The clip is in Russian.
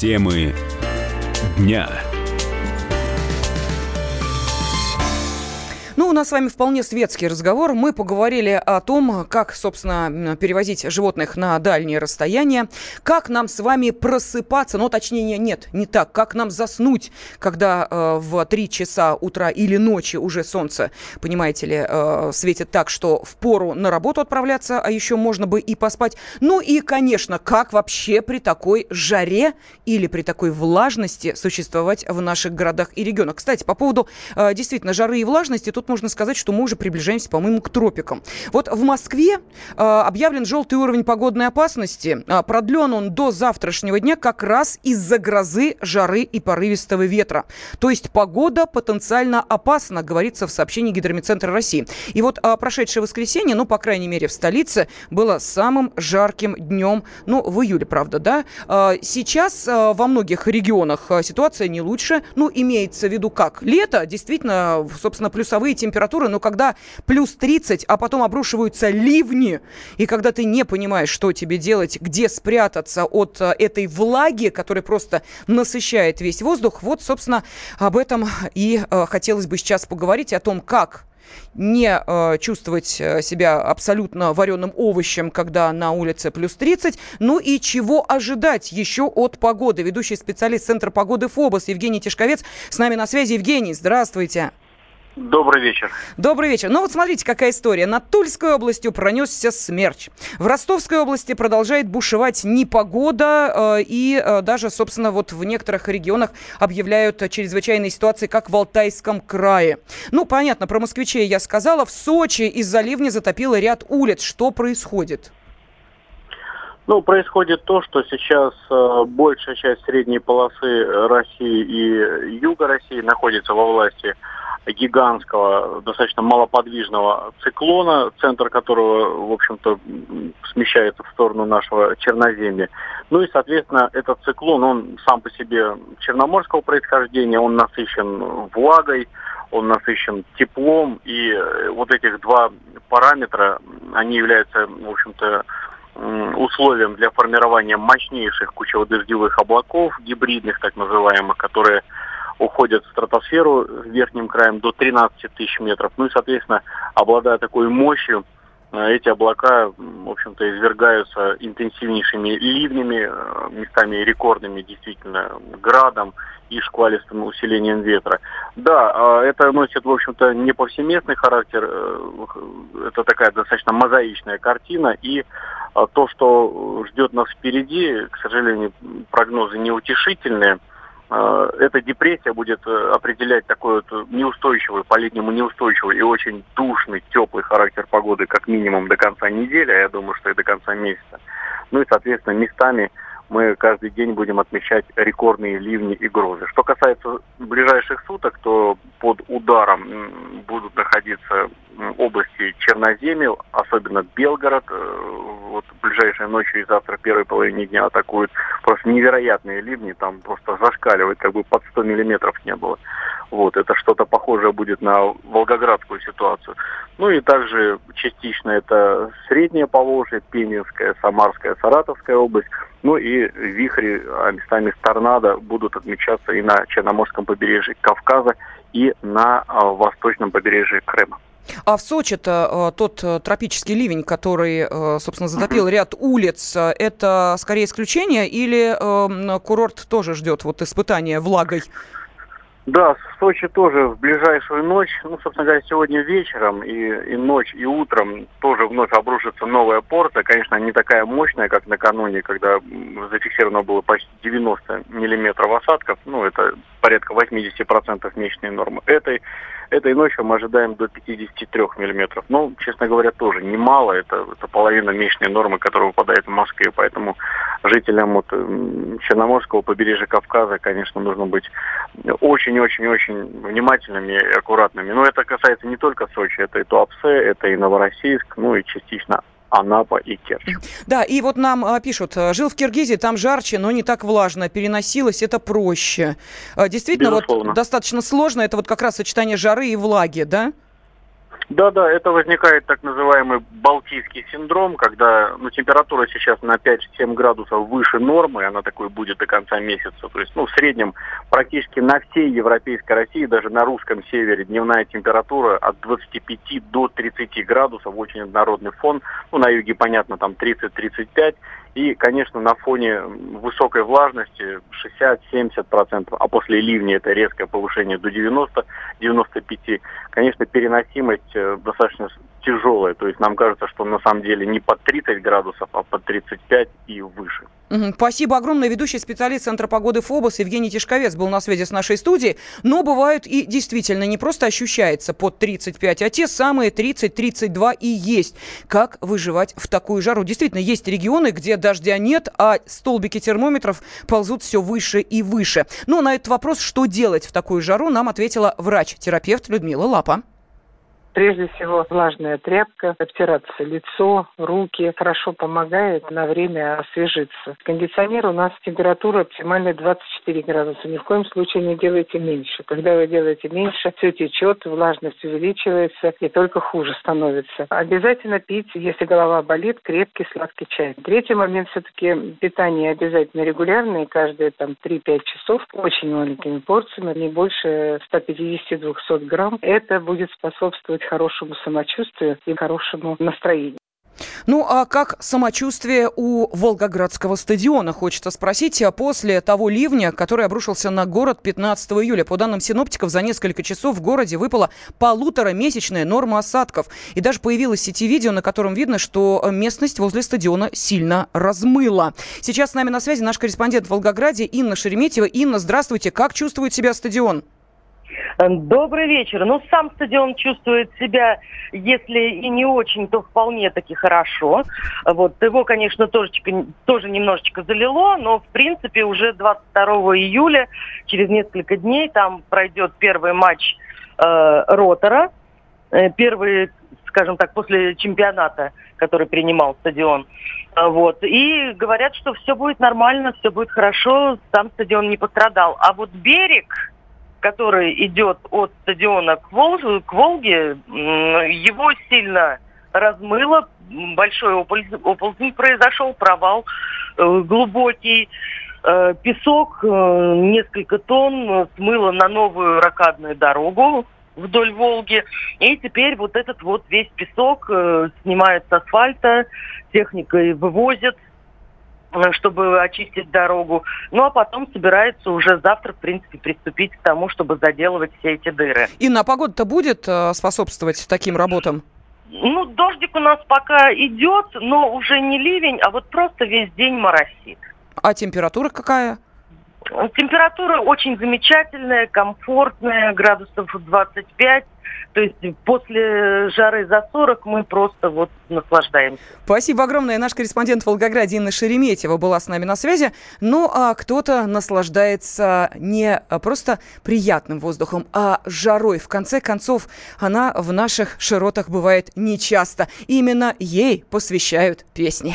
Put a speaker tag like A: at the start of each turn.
A: Темы дня.
B: У нас с вами вполне светский разговор. Мы поговорили о том, как, собственно, перевозить животных на дальние расстояния, как нам с вами просыпаться, ну, точнее, нет, не так, как нам заснуть, когда э, в 3 часа утра или ночи уже солнце, понимаете ли, э, светит так, что в пору на работу отправляться, а еще можно бы и поспать. Ну и, конечно, как вообще при такой жаре или при такой влажности существовать в наших городах и регионах. Кстати, по поводу э, действительно жары и влажности, тут можно сказать, что мы уже приближаемся, по-моему, к тропикам. Вот в Москве э, объявлен желтый уровень погодной опасности. Э, продлен он до завтрашнего дня как раз из-за грозы, жары и порывистого ветра. То есть погода потенциально опасна, говорится в сообщении Гидромедцентра России. И вот э, прошедшее воскресенье, ну, по крайней мере, в столице, было самым жарким днем, ну, в июле, правда, да. Э, сейчас э, во многих регионах ситуация не лучше. Ну, имеется в виду как? Лето, действительно, собственно, плюсовые температуры, но когда плюс 30, а потом обрушиваются ливни, и когда ты не понимаешь, что тебе делать, где спрятаться от э, этой влаги, которая просто насыщает весь воздух, вот, собственно, об этом и э, хотелось бы сейчас поговорить, о том, как не э, чувствовать э, себя абсолютно вареным овощем, когда на улице плюс 30. Ну и чего ожидать еще от погоды? Ведущий специалист Центра погоды ФОБОС Евгений Тишковец с нами на связи. Евгений, здравствуйте.
C: Добрый вечер.
B: Добрый вечер. Ну вот смотрите, какая история. Над Тульской областью пронесся смерч. В Ростовской области продолжает бушевать непогода. Э, и э, даже, собственно, вот в некоторых регионах объявляют чрезвычайные ситуации, как в Алтайском крае. Ну, понятно, про москвичей я сказала. В Сочи из-за ливня затопило ряд улиц. Что происходит?
C: Ну, происходит то, что сейчас э, большая часть средней полосы России и юга России находится во власти гигантского, достаточно малоподвижного циклона, центр которого, в общем-то, смещается в сторону нашего Черноземья. Ну и, соответственно, этот циклон, он сам по себе черноморского происхождения, он насыщен влагой, он насыщен теплом, и э, вот этих два параметра, они являются, в общем-то, условием для формирования мощнейших кучево-дождевых облаков, гибридных так называемых, которые уходят в стратосферу верхним краем до 13 тысяч метров. Ну и, соответственно, обладая такой мощью, э, эти облака, в общем-то, извергаются интенсивнейшими ливнями, э, местами рекордными, действительно, градом и шквалистым усилением ветра. Да, а это носит, в общем-то, не повсеместный характер, э, это такая достаточно мозаичная картина, и то, что ждет нас впереди, к сожалению, прогнозы неутешительные – эта депрессия будет э, определять такой вот неустойчивый, по-летнему неустойчивый и очень душный, теплый характер погоды как минимум до конца недели, а я думаю, что и до конца месяца. Ну и, соответственно, местами мы каждый день будем отмечать рекордные ливни и грозы. Что касается ближайших суток, то под ударом будут находиться области Черноземья, особенно Белгород. Вот ближайшей ночью и завтра первой половине дня атакуют просто невероятные ливни, там просто зашкаливает, как бы под 100 миллиметров не было. Вот, это что-то похожее будет на волгоградскую ситуацию. Ну и также частично это Среднее Поволжье, Пенинская, Самарская, Саратовская область. Ну и вихри, а местами торнадо будут отмечаться и на Черноморском побережье Кавказа, и на а, восточном побережье Крыма.
B: А в Сочи-то э, тот э, тропический ливень, который, э, собственно, затопил ряд улиц, это скорее исключение или эм, курорт тоже ждет вот испытания влагой?
C: Да, в Сочи тоже в ближайшую ночь, ну, собственно говоря, сегодня вечером и, и ночь, и утром тоже вновь обрушится новая порция. Конечно, не такая мощная, как накануне, когда зафиксировано было почти 90 миллиметров осадков. Ну, это порядка 80% месячной нормы. Этой Этой ночью мы ожидаем до 53 миллиметров. Ну, честно говоря, тоже немало. Это, это половина месячной нормы, которая выпадает в Москве. Поэтому жителям вот, Черноморского побережья Кавказа, конечно, нужно быть очень-очень-очень внимательными и аккуратными. Но это касается не только Сочи, это и Туапсе, это и Новороссийск, ну и частично Анапа и Керчь.
B: Да, и вот нам а, пишут, э, жил в Киргизии, там жарче, но не так влажно, переносилось это проще. А, действительно, Безусловно. вот достаточно сложно, это вот как раз сочетание жары и влаги, да?
C: Да, да, это возникает так называемый балтийский синдром, когда ну, температура сейчас на 5-7 градусов выше нормы, она такой будет до конца месяца. То есть, ну, в среднем практически на всей европейской России, даже на русском севере, дневная температура от 25 до 30 градусов, очень однородный фон. Ну, на юге, понятно, там 30-35. И, конечно, на фоне высокой влажности 60-70%, а после ливня это резкое повышение до 90-95%, конечно, переносимость э, достаточно тяжелая. То есть нам кажется, что на самом деле не под 30 градусов, а под 35 и выше.
B: Спасибо огромное. Ведущий специалист Центра погоды ФОБОС Евгений Тишковец был на связи с нашей студией. Но бывают и действительно не просто ощущается под 35, а те самые 30-32 и есть. Как выживать в такую жару? Действительно, есть регионы, где дождя нет, а столбики термометров ползут все выше и выше. Но на этот вопрос, что делать в такую жару, нам ответила врач-терапевт Людмила Лапа.
D: Прежде всего, влажная тряпка, обтираться лицо, руки хорошо помогает на время освежиться. Кондиционер у нас температура оптимальная 24 градуса. Ни в коем случае не делайте меньше. Когда вы делаете меньше, все течет, влажность увеличивается и только хуже становится. Обязательно пить, если голова болит, крепкий сладкий чай. Третий момент все-таки питание обязательно регулярное, каждые там 3-5 часов, очень маленькими порциями, не больше 150-200 грамм. Это будет способствовать хорошему самочувствию и хорошему настроению.
B: Ну а как самочувствие у Волгоградского стадиона, хочется спросить, а после того ливня, который обрушился на город 15 июля. По данным синоптиков, за несколько часов в городе выпала полуторамесячная норма осадков. И даже появилось сети видео, на котором видно, что местность возле стадиона сильно размыла. Сейчас с нами на связи наш корреспондент в Волгограде Инна Шереметьева. Инна, здравствуйте. Как чувствует себя стадион?
E: Э, добрый вечер. Ну, сам стадион чувствует себя, если и не очень, то вполне таки хорошо. Вот его, конечно, тоже, тоже немножечко залило, но, в принципе, уже 22 июля, через несколько дней, там пройдет первый матч э, Ротора. Э, первый, скажем так, после чемпионата, который принимал стадион. Э, вот. И говорят, что все будет нормально, все будет хорошо, сам стадион не пострадал. А вот берег который идет от стадиона к, Волж, к Волге, его сильно размыло, большой оползень произошел, провал э, глубокий. Э, песок, э, несколько тонн смыло на новую ракадную дорогу вдоль Волги. И теперь вот этот вот весь песок снимают с асфальта, техникой вывозят, Э, чтобы очистить дорогу. Ну а потом собирается уже завтра, в принципе, приступить к тому, чтобы заделывать все эти дыры.
B: Инна, а погода-то будет э, способствовать таким работам?
E: Ну, дождик у нас пока идет, но уже не ливень, а вот просто весь день моросит.
B: А температура какая?
E: Температура очень замечательная, комфортная, градусов 25. То есть после жары за 40 мы просто вот наслаждаемся.
B: Спасибо огромное. Наш корреспондент в Волгограде Инна Шереметьева была с нами на связи. Ну, а кто-то наслаждается не просто приятным воздухом, а жарой. В конце концов, она в наших широтах бывает нечасто. Именно ей посвящают песни.